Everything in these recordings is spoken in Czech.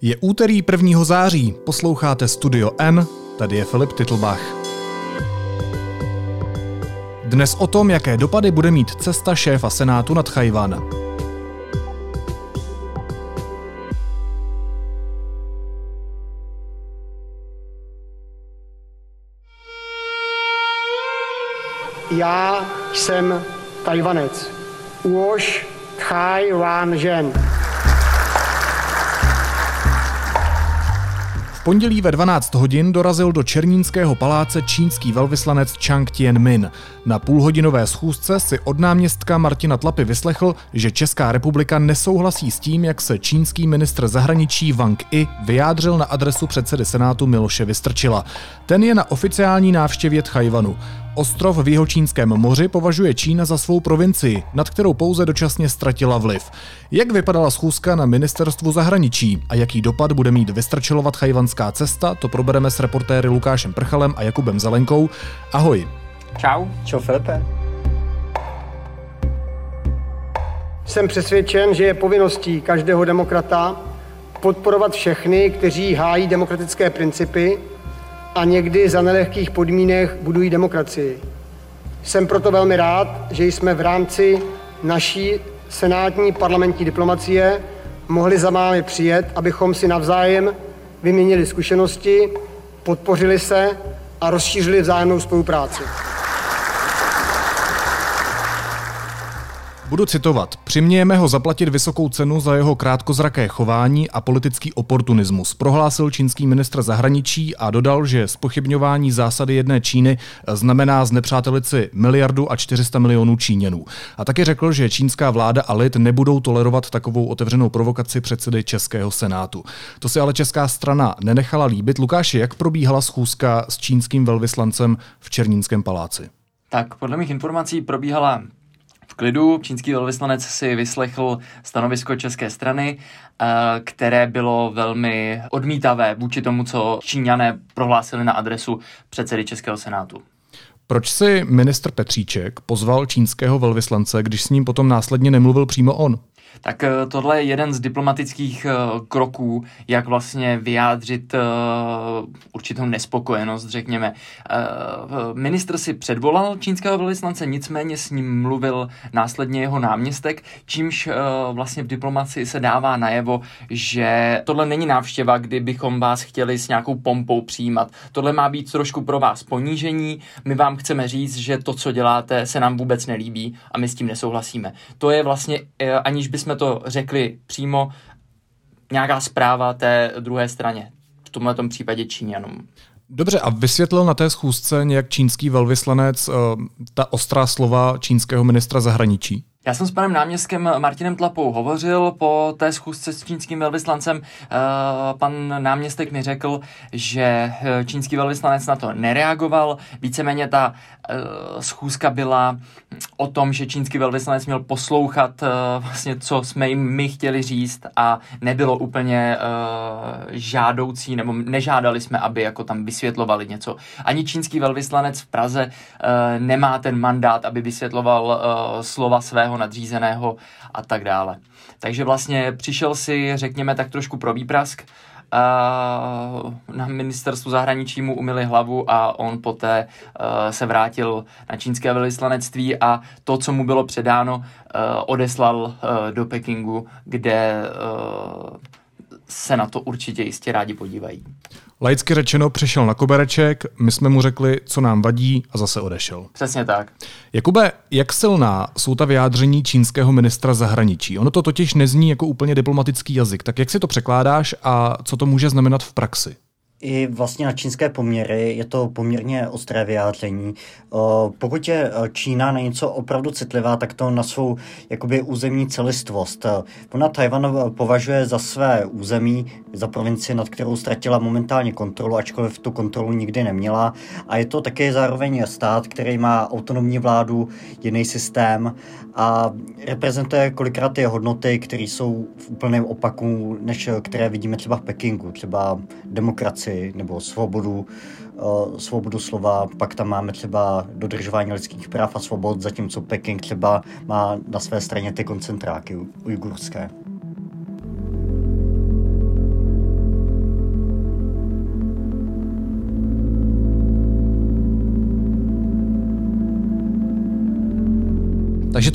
Je úterý 1. září, posloucháte Studio N, tady je Filip Titlbach. Dnes o tom, jaké dopady bude mít cesta šéfa Senátu nad Chajvan. Já jsem Tajvanec. Uoš Thai Wan Žen. Pondělí ve 12 hodin dorazil do Černínského paláce čínský velvyslanec Chang Tianmin. Na půlhodinové schůzce si od náměstka Martina Tlapy vyslechl, že Česká republika nesouhlasí s tím, jak se čínský ministr zahraničí Wang Yi vyjádřil na adresu předsedy Senátu Miloše Vystrčila. Ten je na oficiální návštěvě Tchajvanu. Ostrov v Jihočínském moři považuje Čína za svou provincii, nad kterou pouze dočasně ztratila vliv. Jak vypadala schůzka na ministerstvu zahraničí a jaký dopad bude mít vystrčilovat chajvanská cesta, to probereme s reportéry Lukášem Prchalem a Jakubem Zelenkou. Ahoj. Čau. Čau Filipe. Jsem přesvědčen, že je povinností každého demokrata podporovat všechny, kteří hájí demokratické principy a někdy za nelehkých podmínek budují demokracii. Jsem proto velmi rád, že jsme v rámci naší senátní parlamentní diplomacie mohli za vámi přijet, abychom si navzájem vyměnili zkušenosti, podpořili se a rozšířili vzájemnou spolupráci. Budu citovat. Přimějeme ho zaplatit vysokou cenu za jeho krátkozraké chování a politický oportunismus, prohlásil čínský ministr zahraničí a dodal, že spochybňování zásady jedné Číny znamená znepřátelici miliardu a 400 milionů Číňanů. A taky řekl, že čínská vláda a lid nebudou tolerovat takovou otevřenou provokaci předsedy Českého senátu. To si ale česká strana nenechala líbit. Lukáši, jak probíhala schůzka s čínským velvyslancem v Černínském paláci? Tak podle mých informací probíhala v klidu. Čínský velvyslanec si vyslechl stanovisko české strany, eh, které bylo velmi odmítavé vůči tomu, co Číňané prohlásili na adresu předsedy Českého senátu. Proč si ministr Petříček pozval čínského velvyslance, když s ním potom následně nemluvil přímo on? Tak eh, tohle je jeden z diplomatických eh, kroků, jak vlastně vyjádřit eh, určitou nespokojenost, řekněme. Ministr si předvolal čínského velvyslance, nicméně s ním mluvil následně jeho náměstek, čímž vlastně v diplomaci se dává najevo, že tohle není návštěva, kdy bychom vás chtěli s nějakou pompou přijímat. Tohle má být trošku pro vás ponížení. My vám chceme říct, že to, co děláte, se nám vůbec nelíbí a my s tím nesouhlasíme. To je vlastně, aniž bychom jsme to řekli přímo, nějaká zpráva té druhé straně, v tomhle případě Číňanům. Dobře, a vysvětlil na té schůzce nějak čínský velvyslanec uh, ta ostrá slova čínského ministra zahraničí? Já jsem s panem náměstkem Martinem Tlapou hovořil po té schůzce s čínským velvyslancem. Eh, pan náměstek mi řekl, že eh, čínský velvyslanec na to nereagoval. Víceméně ta eh, schůzka byla o tom, že čínský velvyslanec měl poslouchat vlastně, co jsme jim my chtěli říct a nebylo úplně žádoucí, nebo nežádali jsme, aby jako tam vysvětlovali něco. Ani čínský velvyslanec v Praze nemá ten mandát, aby vysvětloval slova svého nadřízeného a tak dále. Takže vlastně přišel si, řekněme, tak trošku pro výprask, Uh, na ministerstvu zahraničí mu umili hlavu a on poté uh, se vrátil na čínské velvyslanectví a to, co mu bylo předáno, uh, odeslal do Pekingu, kde se na to určitě jistě rádi podívají. Laicky řečeno přišel na kobereček, my jsme mu řekli, co nám vadí a zase odešel. Přesně tak. Jakube, jak silná jsou ta vyjádření čínského ministra zahraničí? Ono to totiž nezní jako úplně diplomatický jazyk. Tak jak si to překládáš a co to může znamenat v praxi? I vlastně na čínské poměry je to poměrně ostré vyjádření. Pokud je Čína na něco opravdu citlivá, tak to na svou jakoby územní celistvost. Ona Tajvan považuje za své území, za provinci, nad kterou ztratila momentálně kontrolu, ačkoliv tu kontrolu nikdy neměla. A je to také zároveň stát, který má autonomní vládu, jiný systém a reprezentuje kolikrát ty hodnoty, které jsou v úplném opaku, než které vidíme třeba v Pekingu, třeba demokracii nebo svobodu, uh, svobodu slova, pak tam máme třeba dodržování lidských práv a svobod, zatímco Peking třeba má na své straně ty koncentráky ujgurské.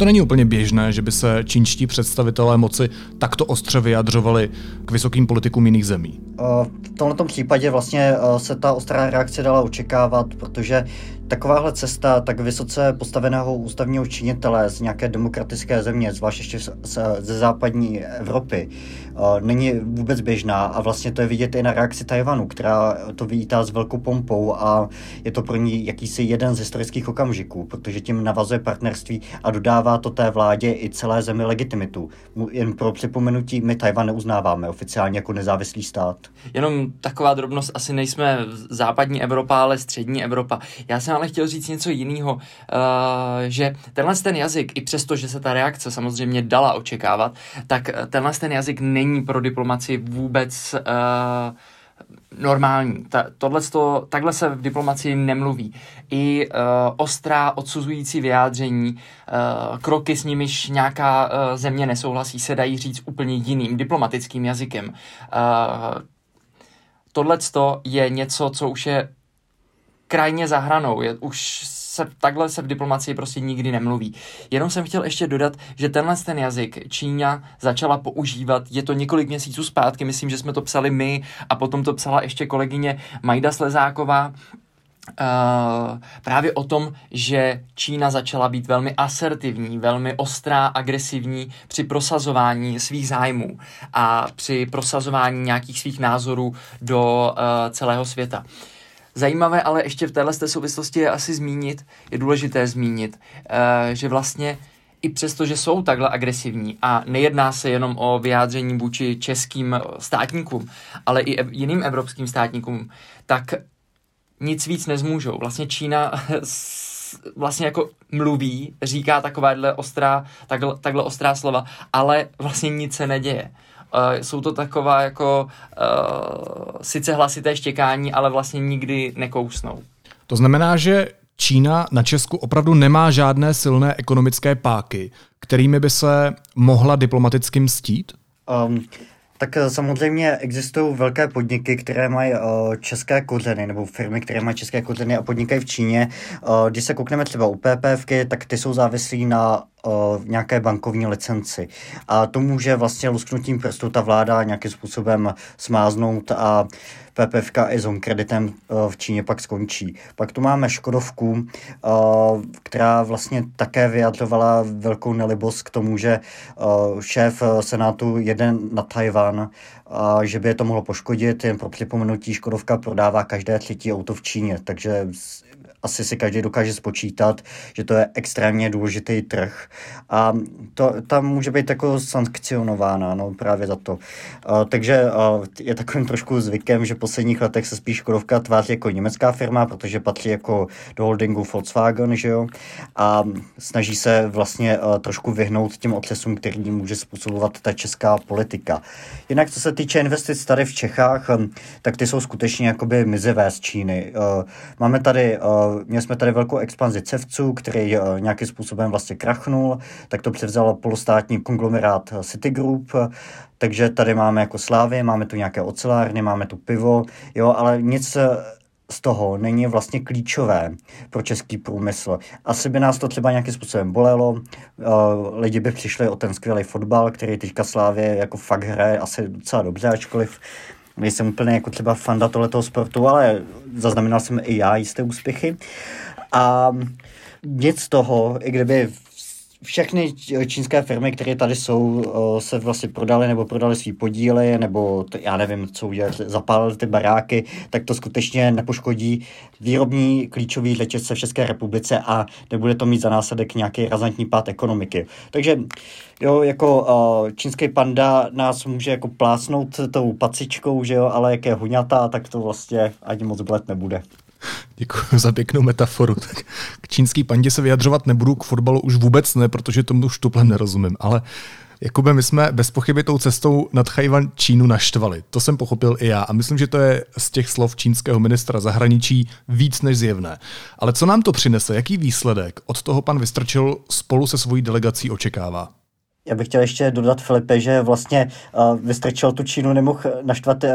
To není úplně běžné, že by se čínští představitelé moci takto ostře vyjadřovali k vysokým politikům jiných zemí. V tomto případě vlastně se ta ostrá reakce dala očekávat, protože Takováhle cesta tak vysoce postaveného ústavního činitele z nějaké demokratické země, zvlášť ještě ze západní Evropy, není vůbec běžná a vlastně to je vidět i na reakci Tajvanu, která to vítá s velkou pompou a je to pro ní jakýsi jeden z historických okamžiků, protože tím navazuje partnerství a dodává to té vládě i celé zemi legitimitu. Jen pro připomenutí, my Tajvan neuznáváme oficiálně jako nezávislý stát. Jenom taková drobnost, asi nejsme západní Evropa, ale střední Evropa. Já jsem ale chtěl říct něco jiného, uh, že tenhle ten jazyk, i přesto, že se ta reakce samozřejmě dala očekávat, tak tenhle ten jazyk není pro diplomaci vůbec uh, normální. Ta, tohleto, takhle se v diplomacii nemluví. I uh, ostrá odsuzující vyjádření, uh, kroky s nimiž nějaká uh, země nesouhlasí, se dají říct úplně jiným diplomatickým jazykem. Uh, tohleto je něco, co už je krajně za hranou. Je, už se, takhle se v diplomacii prostě nikdy nemluví. Jenom jsem chtěl ještě dodat, že tenhle ten jazyk Čína začala používat, je to několik měsíců zpátky, myslím, že jsme to psali my a potom to psala ještě kolegyně Majda Slezáková, Uh, právě o tom, že Čína začala být velmi asertivní, velmi ostrá, agresivní při prosazování svých zájmů a při prosazování nějakých svých názorů do uh, celého světa. Zajímavé ale ještě v téhle souvislosti je asi zmínit, je důležité zmínit, uh, že vlastně i přesto, že jsou takhle agresivní a nejedná se jenom o vyjádření vůči českým státníkům, ale i jiným evropským státníkům, tak nic víc nezmůžou. Vlastně Čína vlastně jako mluví, říká takováhle ostrá, takhle, takhle ostrá slova, ale vlastně nic se neděje. Uh, jsou to taková jako uh, sice hlasité štěkání, ale vlastně nikdy nekousnou. To znamená, že Čína na Česku opravdu nemá žádné silné ekonomické páky, kterými by se mohla diplomaticky mstít? Um, tak eh, samozřejmě existují velké podniky, které mají uh, české kořeny, nebo firmy, které mají české kořeny a podnikají v Číně. Uh, když se koukneme třeba u PPFky, tak ty jsou závislí na uh, nějaké bankovní licenci. A to může vlastně lusknutím prstu ta vláda nějakým způsobem smáznout a PPFK i s kreditem v Číně pak skončí. Pak tu máme Škodovku, která vlastně také vyjadřovala velkou nelibost k tomu, že šéf Senátu jede na Tajvan a že by je to mohlo poškodit. Jen pro připomenutí Škodovka prodává každé třetí auto v Číně, takže asi si každý dokáže spočítat, že to je extrémně důležitý trh a to tam může být jako sankcionována, no právě za to. Uh, takže uh, je takovým trošku zvykem, že v posledních letech se spíš Škodovka tváří jako německá firma, protože patří jako do holdingu Volkswagen, že jo, a snaží se vlastně uh, trošku vyhnout těm otřesům, který může způsobovat ta česká politika. Jinak, co se týče investic tady v Čechách, um, tak ty jsou skutečně jakoby mizivé z Číny. Uh, máme tady uh, měli jsme tady velkou expanzi cevců, který eh, nějakým způsobem vlastně krachnul, tak to převzal polostátní konglomerát eh, Citigroup, takže tady máme jako slávy, máme tu nějaké ocelárny, máme tu pivo, jo, ale nic eh, z toho není vlastně klíčové pro český průmysl. Asi by nás to třeba nějakým způsobem bolelo, lidi by přišli o ten skvělý fotbal, který teďka Slávě jako fakt hraje asi docela dobře, ačkoliv nejsem úplně jako třeba fanda tohoto sportu, ale zaznamenal jsem i já jisté úspěchy. A nic z toho, i kdyby všechny čínské firmy, které tady jsou, se vlastně prodaly nebo prodaly svý podíly, nebo to, já nevím, co udělat, zapálili ty baráky, tak to skutečně nepoškodí výrobní klíčový řetězce v České republice a nebude to mít za následek nějaký razantní pád ekonomiky. Takže jo, jako uh, čínský panda nás může jako plásnout tou pacičkou, že jo, ale jak je huňatá, tak to vlastně ani moc blet nebude. Děkuji za pěknou metaforu. Tak k čínský pandě se vyjadřovat nebudu, k fotbalu už vůbec ne, protože tomu už tuplem nerozumím, ale Jakube, my jsme bez pochyby tou cestou nad Chajvan Čínu naštvali. To jsem pochopil i já a myslím, že to je z těch slov čínského ministra zahraničí víc než zjevné. Ale co nám to přinese? Jaký výsledek od toho pan Vystrčil spolu se svojí delegací očekává? Já bych chtěl ještě dodat, Filipe, že vlastně uh, Vystrčil tu Čínu nemohl naštvat uh,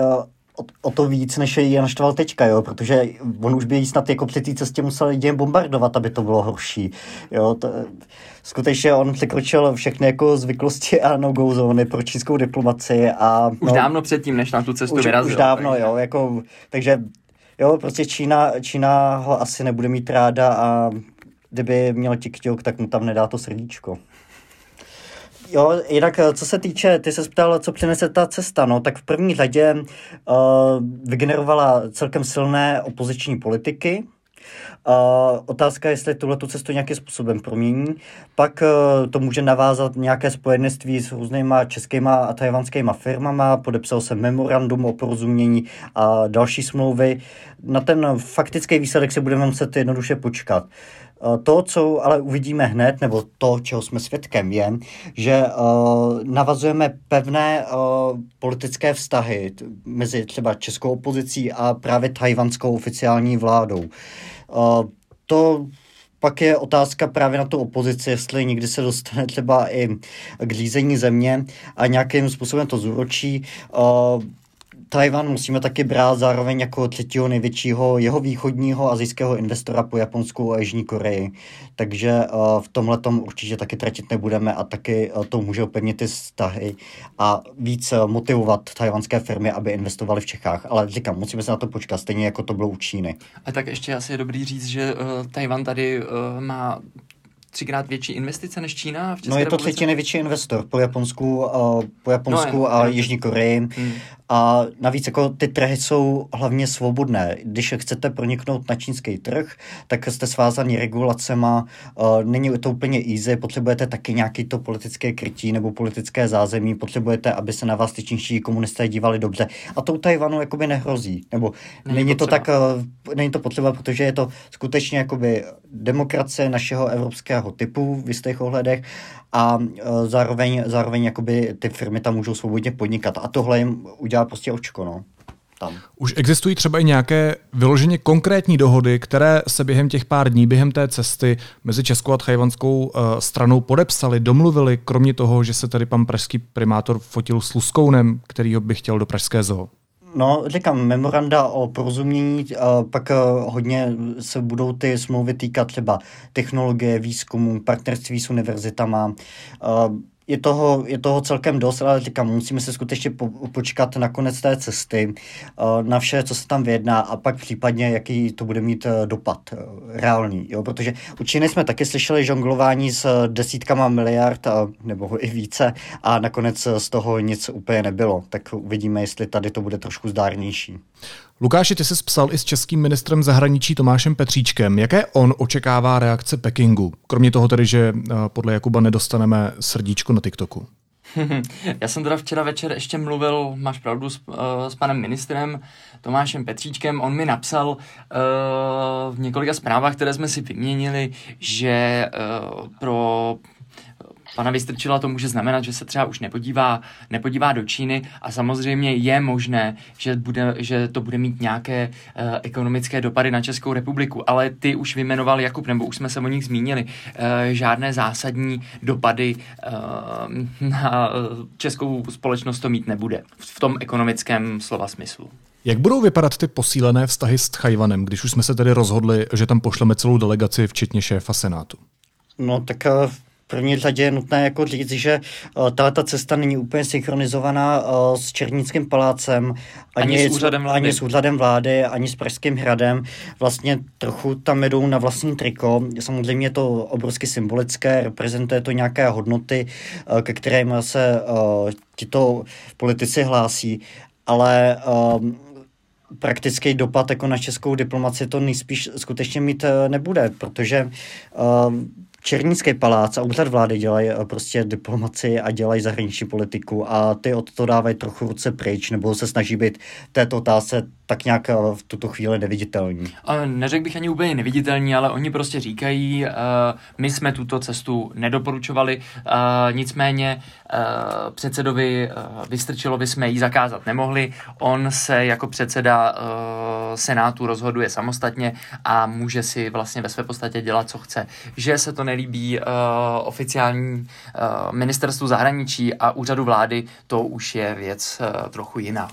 o, o to víc, než je naštval teďka, jo, protože on už by jí snad jako při té cestě musel lidi bombardovat, aby to bylo horší. Jo, to, skutečně on překročil všechny jako zvyklosti a no-go zóny pro čínskou diplomaci a... Už no, dávno předtím, než na tu cestu už, vyrazil. Už dávno, takže... jo, jako, takže jo, prostě Čína, Čína ho asi nebude mít ráda a kdyby měl TikTok, tak mu tam nedá to srdíčko. Jo, jinak co se týče, ty se ptal, co přinese ta cesta, no, tak v první řadě uh, vygenerovala celkem silné opoziční politiky, Uh, otázka je, jestli tuhle cestu nějakým způsobem promění. Pak uh, to může navázat nějaké spojenství s různýma českýma a tajvanskýma firmama, podepsal se memorandum o porozumění a další smlouvy. Na ten faktický výsledek se budeme muset jednoduše počkat. Uh, to, co ale uvidíme hned, nebo to, čeho jsme svědkem, je, že uh, navazujeme pevné uh, politické vztahy mezi třeba českou opozicí a právě tajvanskou oficiální vládou. To pak je otázka právě na tu opozici, jestli někdy se dostane třeba i k řízení země a nějakým způsobem to zúročí. Tajvan musíme taky brát zároveň jako třetího největšího jeho východního azijského investora po Japonsku a Jižní Koreji. Takže uh, v tomhle tom určitě taky tratit nebudeme a taky uh, to může opevnit ty vztahy a víc uh, motivovat tajvanské firmy, aby investovali v Čechách. Ale říkám, musíme se na to počkat, stejně jako to bylo u Číny. A tak ještě asi je dobrý říct, že uh, Tajvan tady uh, má třikrát větší investice než Čína v České No je to třetí největší investor po Japonsku, uh, po Japonsku no, a Jižní Koreji. Hmm. A navíc jako ty trhy jsou hlavně svobodné. Když chcete proniknout na čínský trh, tak jste svázaní regulacema, uh, není to úplně easy, potřebujete taky nějaký to politické krytí nebo politické zázemí, potřebujete, aby se na vás ty čínští komunisté dívali dobře. A to Tajvanu jakoby nehrozí. Nebo není, není to tak, uh, není to potřeba, protože je to skutečně jakoby demokracie našeho evropského typu v jistých ohledech a uh, zároveň, zároveň jakoby ty firmy tam můžou svobodně podnikat. A tohle jim udělá prostě očko, no. Tam. Už existují třeba i nějaké vyloženě konkrétní dohody, které se během těch pár dní, během té cesty mezi českou a tchajvanskou uh, stranou podepsali, domluvili, kromě toho, že se tady pan pražský primátor fotil s Luskounem, který ho by chtěl do Pražské zoo. No, říkám, memoranda o porozumění, pak hodně se budou ty smlouvy týkat třeba technologie, výzkumu, partnerství s univerzitama, je toho, je toho celkem dost, ale říkám, musíme se skutečně po, počkat na konec té cesty, uh, na vše, co se tam vyjedná a pak případně, jaký to bude mít uh, dopad uh, reálný. Jo? Protože u Číny jsme taky slyšeli žonglování s desítkama miliard nebo i více a nakonec z toho nic úplně nebylo. Tak uvidíme, jestli tady to bude trošku zdárnější. Lukáši, ty jsi psal i s českým ministrem zahraničí Tomášem Petříčkem. Jaké on očekává reakce Pekingu? Kromě toho tedy, že eh, podle Jakuba nedostaneme srdíčko na TikToku. Já jsem teda včera večer ještě mluvil, máš pravdu, s, uh, s panem ministrem Tomášem Petříčkem. On mi napsal uh, v několika zprávách, které jsme si vyměnili, že uh, pro pana Vystrčila to může znamenat, že se třeba už nepodívá, nepodívá do Číny a samozřejmě je možné, že, bude, že to bude mít nějaké uh, ekonomické dopady na Českou republiku, ale ty už vymenoval Jakub, nebo už jsme se o nich zmínili, uh, žádné zásadní dopady uh, na českou společnost to mít nebude v tom ekonomickém slova smyslu. Jak budou vypadat ty posílené vztahy s Tchajvanem, když už jsme se tedy rozhodli, že tam pošleme celou delegaci, včetně šéfa Senátu? No tak první řadě je nutné jako říct, že uh, tato cesta není úplně synchronizovaná uh, s Černickým palácem, ani, ani, s úřadem vlády. ani s úřadem vlády, ani s Pražským hradem. Vlastně trochu tam jdou na vlastní triko. Samozřejmě je to obrovsky symbolické, reprezentuje to nějaké hodnoty, uh, ke kterým se tito politici hlásí, ale praktický dopad jako na českou diplomaci to nejspíš skutečně mít nebude, protože uh, Černínský palác a úřad vlády dělají eh, prostě diplomaci a dělají zahraniční politiku a ty od toho dávají trochu ruce pryč nebo se snaží být této otázce tak nějak eh, v tuto chvíli neviditelní. Neřekl bych ani úplně neviditelní, ale oni prostě říkají, uh, my jsme tuto cestu nedoporučovali, nicméně předsedovi Vystrčilovi jsme ji zakázat nemohli. On se jako předseda Senátu rozhoduje samostatně a může si vlastně ve své podstatě dělat, co chce. Že se to nelíbí oficiální ministerstvu zahraničí a úřadu vlády, to už je věc trochu jiná.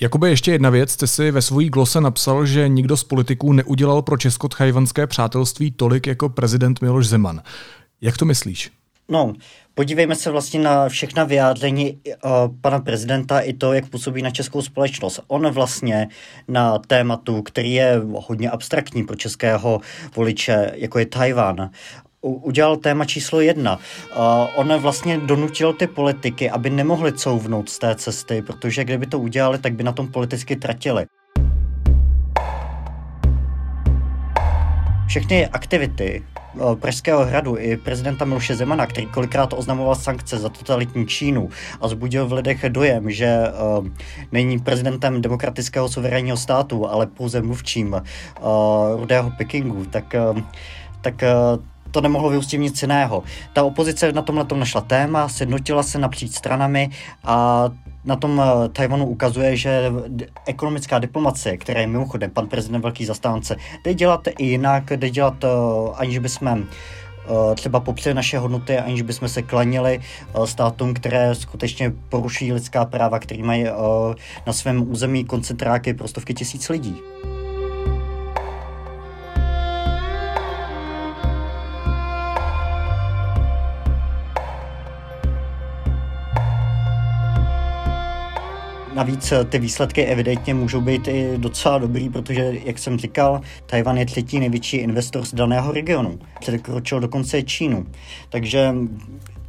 Jakoby ještě jedna věc, ty si ve svojí glose napsal, že nikdo z politiků neudělal pro česko-tchajvanské přátelství tolik jako prezident Miloš Zeman. Jak to myslíš? No, podívejme se vlastně na všechna vyjádření uh, pana prezidenta i to, jak působí na českou společnost. On vlastně na tématu, který je hodně abstraktní pro českého voliče, jako je Tajván, udělal téma číslo jedna. Uh, on vlastně donutil ty politiky, aby nemohli couvnout z té cesty, protože kdyby to udělali, tak by na tom politicky tratili. Všechny aktivity Pražského hradu i prezidenta Miloše Zemana, který kolikrát oznamoval sankce za totalitní Čínu a zbudil v lidech dojem, že uh, není prezidentem demokratického suverénního státu, ale pouze mluvčím uh, rudého Pekingu, tak, uh, tak to nemohlo vyústit nic jiného. Ta opozice na tomhle tom našla téma, sjednotila se napříč stranami a na tom eh, Tajvanu ukazuje, že ekonomická diplomacie, která je mimochodem pan prezident velký zastánce, jde dělat i jinak, jde dělat, eh, aniž bychom eh, třeba popřeli naše hodnoty, aniž bychom se klanili státům, které skutečně porušují lidská práva, které mají na svém území koncentráky pro stovky tisíc lidí. Navíc eh, ty výsledky evidentně můžou být i docela dobrý, protože, jak jsem říkal, Tajvan je třetí největší investor z daného regionu. Překročil dokonce Čínu. Takže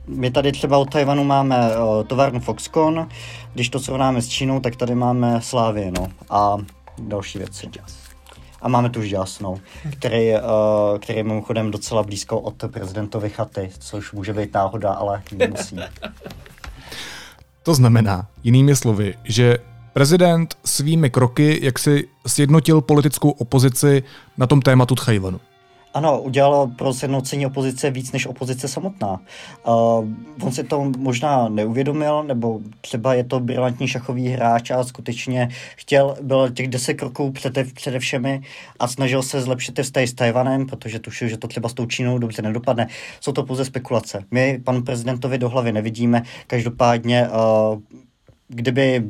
my tady třeba od Tajvanu máme uh, továrnu Foxconn, když to srovnáme s Čínou, tak tady máme Slávě, no, a další věci. A máme tu Žas, no, který, uh, který je mimochodem docela blízko od prezidentovy chaty, což může být náhoda, ale nemusí. To znamená, jinými slovy, že prezident svými kroky jak si sjednotil politickou opozici na tom tématu Tchajvanu. Ano, udělalo pro sjednocení opozice víc než opozice samotná. Uh, on si to možná neuvědomil, nebo třeba je to brilantní šachový hráč a skutečně chtěl, byl těch deset kroků přede, přede všemi a snažil se zlepšit ty vztahy s Tajvanem, protože tušil, že to třeba s tou Čínou dobře nedopadne. Jsou to pouze spekulace. My panu prezidentovi do hlavy nevidíme, každopádně uh, kdyby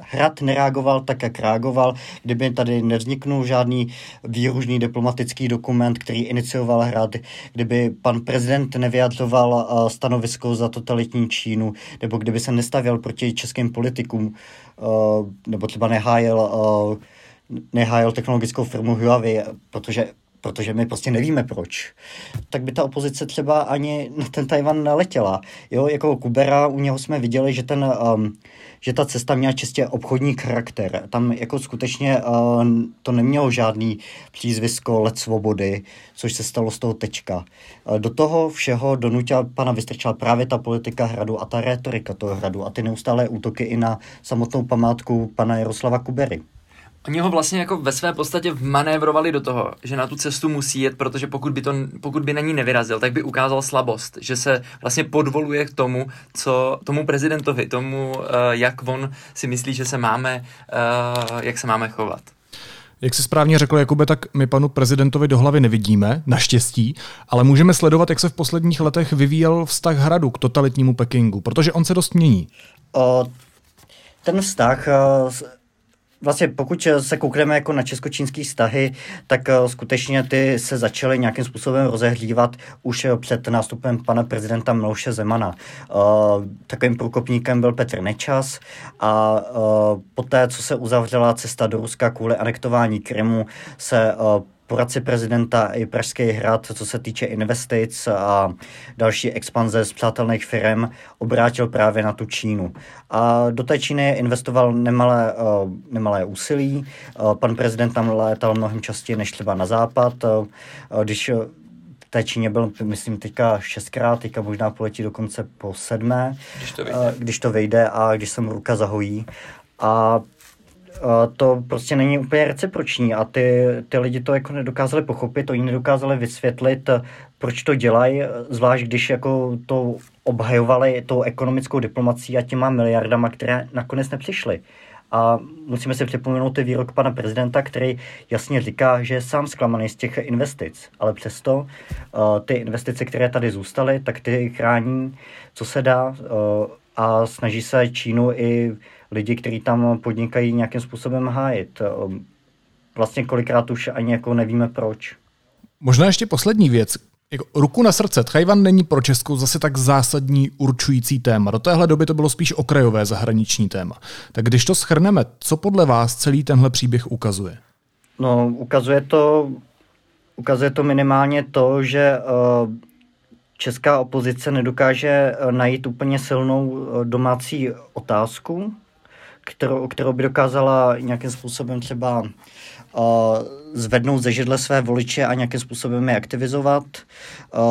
Hrad nereagoval tak, jak reagoval, kdyby tady nevzniknul žádný výružný diplomatický dokument, který inicioval Hrad, kdyby pan prezident nevyjadřoval uh, stanovisko za totalitní Čínu, nebo kdyby se nestavěl proti českým politikům, uh, nebo třeba nehájel, uh, nehájel technologickou firmu Huawei, protože protože my prostě nevíme proč, tak by ta opozice třeba ani na ten Tajvan neletěla. Jo, jako Kubera, u něho jsme viděli, že ten um, že ta cesta měla čistě obchodní charakter. Tam jako skutečně uh, to nemělo žádný přízvisko let svobody, což se stalo z toho tečka. Uh, do toho všeho donutila pana Vystrčila právě ta politika hradu a ta retorika toho hradu a ty neustálé útoky i na samotnou památku pana Jaroslava Kubery. Oni ho vlastně jako ve své podstatě vmanévrovali do toho, že na tu cestu musí jet, protože pokud by, to, pokud by na ní nevyrazil, tak by ukázal slabost, že se vlastně podvoluje k tomu, co tomu prezidentovi, tomu, uh, jak on si myslí, že se máme, uh, jak se máme chovat. Jak si správně řekl, Jakube, tak my panu prezidentovi do hlavy nevidíme, naštěstí, ale můžeme sledovat, jak se v posledních letech vyvíjel vztah hradu k totalitnímu Pekingu, protože on se dost mění. Uh, ten vztah uh, vlastně pokud se koukneme jako na česko-čínský vztahy, tak eh, skutečně ty se začaly nějakým způsobem rozehřívat už eh, před nástupem pana prezidenta Miloše Zemana. Eh, takovým průkopníkem byl Petr Nečas a poté, co se uzavřela cesta do Ruska kvůli anektování Krymu, se poradci prezidenta i Pražský hrad, co se týče investic a další expanze z přátelných firm, obrátil právě na tu Čínu. A do té Číny investoval nemalé, uh, nemalé úsilí. Uh, pan prezident tam létal mnohem častěji než třeba na západ. Uh, když v té Číně byl, myslím, teďka šestkrát, teďka možná poletí dokonce po sedmé, když to vyjde, když to vyjde a když se mu ruka zahojí. A to prostě není úplně reciproční a ty, ty lidi to jako nedokázali pochopit, oni nedokázali vysvětlit, proč to dělají, zvlášť když jako to obhajovali tou ekonomickou diplomací a těma miliardama, které nakonec nepřišly. A musíme si připomenout ty výrok pana prezidenta, který jasně říká, že je sám zklamaný z těch investic, ale přesto uh, ty investice, které tady zůstaly, tak ty chrání, co se dá uh, a snaží se Čínu i lidi, kteří tam podnikají nějakým způsobem hájit. Vlastně kolikrát už ani jako nevíme proč. Možná ještě poslední věc. Jako ruku na srdce, Tchajvan není pro Českou zase tak zásadní určující téma. Do téhle doby to bylo spíš okrajové zahraniční téma. Tak když to schrneme, co podle vás celý tenhle příběh ukazuje? No, ukazuje to, ukazuje to minimálně to, že uh, česká opozice nedokáže uh, najít úplně silnou uh, domácí otázku, kterou, kterou by dokázala nějakým způsobem třeba zvednout ze židle své voliče a nějakým způsobem je aktivizovat.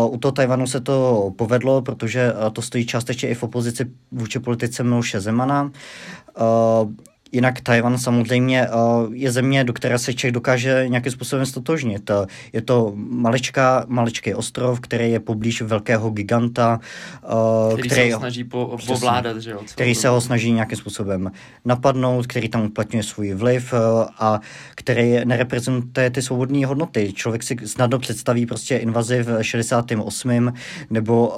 U toho Tajvanu se to povedlo, protože to stojí částečně i v opozici vůči politice Miloše Zemana. Jinak Tajvan samozřejmě eh, je země, do které se Čech dokáže nějakým způsobem stotožnit. Eh, je to maličká, maličký ostrov, který je poblíž velkého giganta. Eh, který, který se ho snaží po, povládat, že jo? Který se ho snaží nějakým způsobem napadnout, který tam uplatňuje svůj vliv a který nereprezentuje ty svobodné hodnoty. Člověk si snadno představí prostě invazi v 68. nebo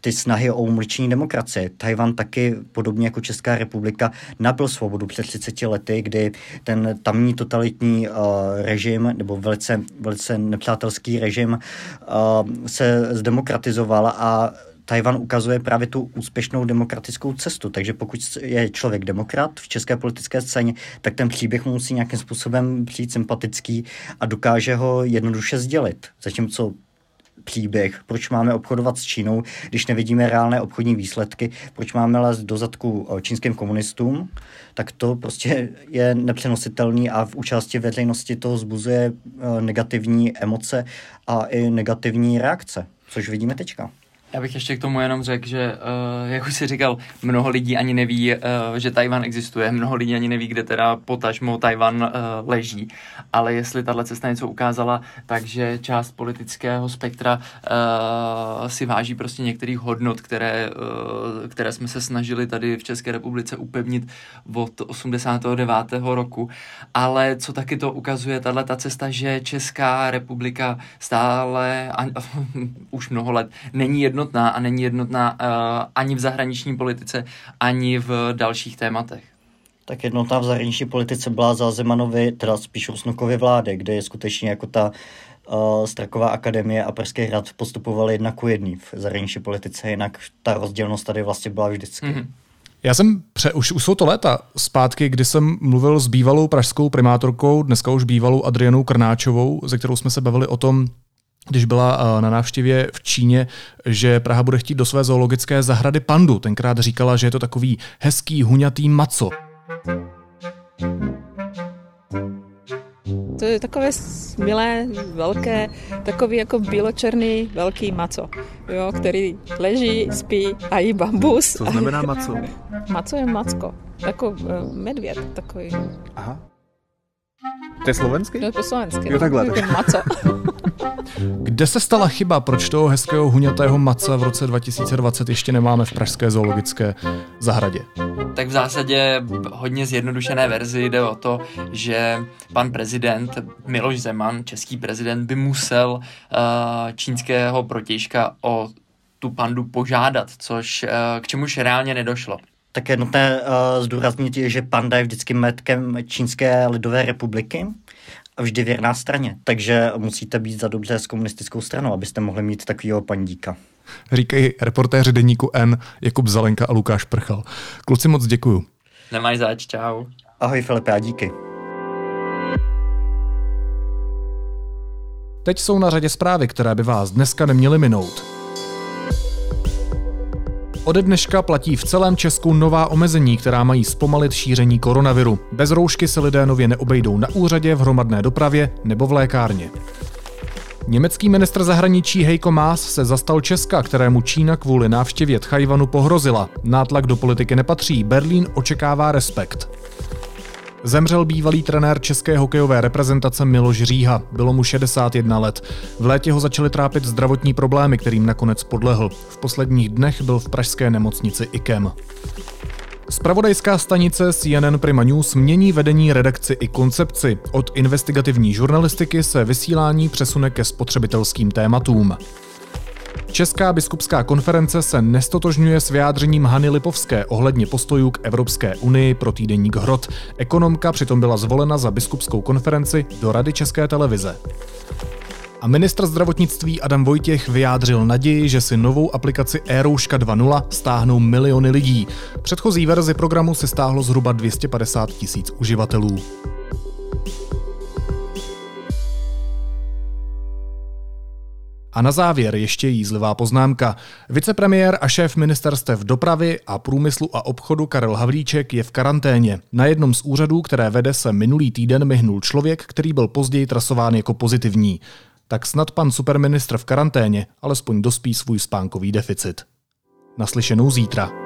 ty snahy o umlčení demokracie. Tajvan taky, podobně jako Česká republika, nabil svobodu před 30 lety, kdy ten tamní totalitní uh, režim, nebo velice, velice nepřátelský režim uh, se zdemokratizoval a Tajvan ukazuje právě tu úspěšnou demokratickou cestu. Takže pokud je člověk demokrat v české politické scéně, tak ten příběh mu musí nějakým způsobem přijít sympatický a dokáže ho jednoduše sdělit. Zatímco příběh, proč máme obchodovat s Čínou, když nevidíme reálné obchodní výsledky, proč máme lézt do zadku čínským komunistům, tak to prostě je nepřenositelný a v účasti veřejnosti to zbuzuje negativní emoce a i negativní reakce, což vidíme teďka. Já bych ještě k tomu jenom řekl, že, uh, jak už jsi říkal, mnoho lidí ani neví, uh, že Tajvan existuje, mnoho lidí ani neví, kde teda potažmo Tajvan uh, leží, ale jestli tahle cesta něco ukázala, takže část politického spektra uh, si váží prostě některých hodnot, které, uh, které jsme se snažili tady v České republice upevnit od 89. roku, ale co taky to ukazuje, tahle ta cesta, že Česká republika stále, a, už mnoho let, není jedno jednotná a není jednotná uh, ani v zahraniční politice, ani v dalších tématech. Tak jednotná v zahraniční politice byla za Zemanovi, teda spíš Rusnokovy vlády, kde je skutečně jako ta uh, Straková akademie a Pražský hrad postupovali jedna ku jedný v zahraniční politice, jinak ta rozdělnost tady vlastně byla vždycky. Mm-hmm. Já jsem, pře, už, už jsou to léta zpátky, kdy jsem mluvil s bývalou pražskou primátorkou, dneska už bývalou Adrianou Krnáčovou, ze kterou jsme se bavili o tom, když byla eh, na návštěvě v Číně, že Praha bude chtít do své zoologické zahrady pandu. Tenkrát říkala, že je to takový hezký, huňatý maco. To je takové milé, velké, takový jako bíločerný velký maco, jo, který leží, spí a jí bambus. Co znamená maco? Maco je macko, jako uh, medvěd takový. Aha. To je slovenský? To je po slovensky. Jo, takhle. Tak. Maco. Kde se stala chyba? Proč toho hezkého huňatého maca v roce 2020 ještě nemáme v Pražské zoologické zahradě? Tak v zásadě hodně zjednodušené verzi jde o to, že pan prezident Miloš Zeman, český prezident, by musel uh, čínského protějška o tu pandu požádat, což uh, k čemuž reálně nedošlo. Tak je nutné uh, zdůraznit, že panda je vždycky metkem Čínské lidové republiky a vždy věrná straně. Takže musíte být za dobře s komunistickou stranou, abyste mohli mít takového pandíka. Říkají reportéři deníku N Jakub Zalenka a Lukáš Prchal. Kluci moc děkuju. Nemáš zač, čau. Ahoj Filipe a díky. Teď jsou na řadě zprávy, které by vás dneska neměly minout. Ode dneška platí v celém Česku nová omezení, která mají zpomalit šíření koronaviru. Bez roušky se lidé nově neobejdou na úřadě, v hromadné dopravě nebo v lékárně. Německý ministr zahraničí Heiko Maas se zastal Česka, kterému Čína kvůli návštěvě Tchajvanu pohrozila. Nátlak do politiky nepatří, Berlín očekává respekt. Zemřel bývalý trenér české hokejové reprezentace Miloš Říha. Bylo mu 61 let. V létě ho začaly trápit zdravotní problémy, kterým nakonec podlehl. V posledních dnech byl v pražské nemocnici IKEM. Spravodajská stanice CNN Prima News mění vedení redakci i koncepci. Od investigativní žurnalistiky se vysílání přesune ke spotřebitelským tématům. Česká biskupská konference se nestotožňuje s vyjádřením Hany Lipovské ohledně postojů k Evropské unii pro týdeník Hrot. Ekonomka přitom byla zvolena za biskupskou konferenci do Rady České televize. A ministr zdravotnictví Adam Vojtěch vyjádřil naději, že si novou aplikaci e-rouška 2.0 stáhnou miliony lidí. Předchozí verzi programu si stáhlo zhruba 250 tisíc uživatelů. A na závěr ještě jízlivá poznámka. Vicepremiér a šéf ministerstev dopravy a průmyslu a obchodu Karel Havlíček je v karanténě. Na jednom z úřadů, které vede se minulý týden myhnul člověk, který byl později trasován jako pozitivní. Tak snad pan superministr v karanténě alespoň dospí svůj spánkový deficit. Naslyšenou zítra.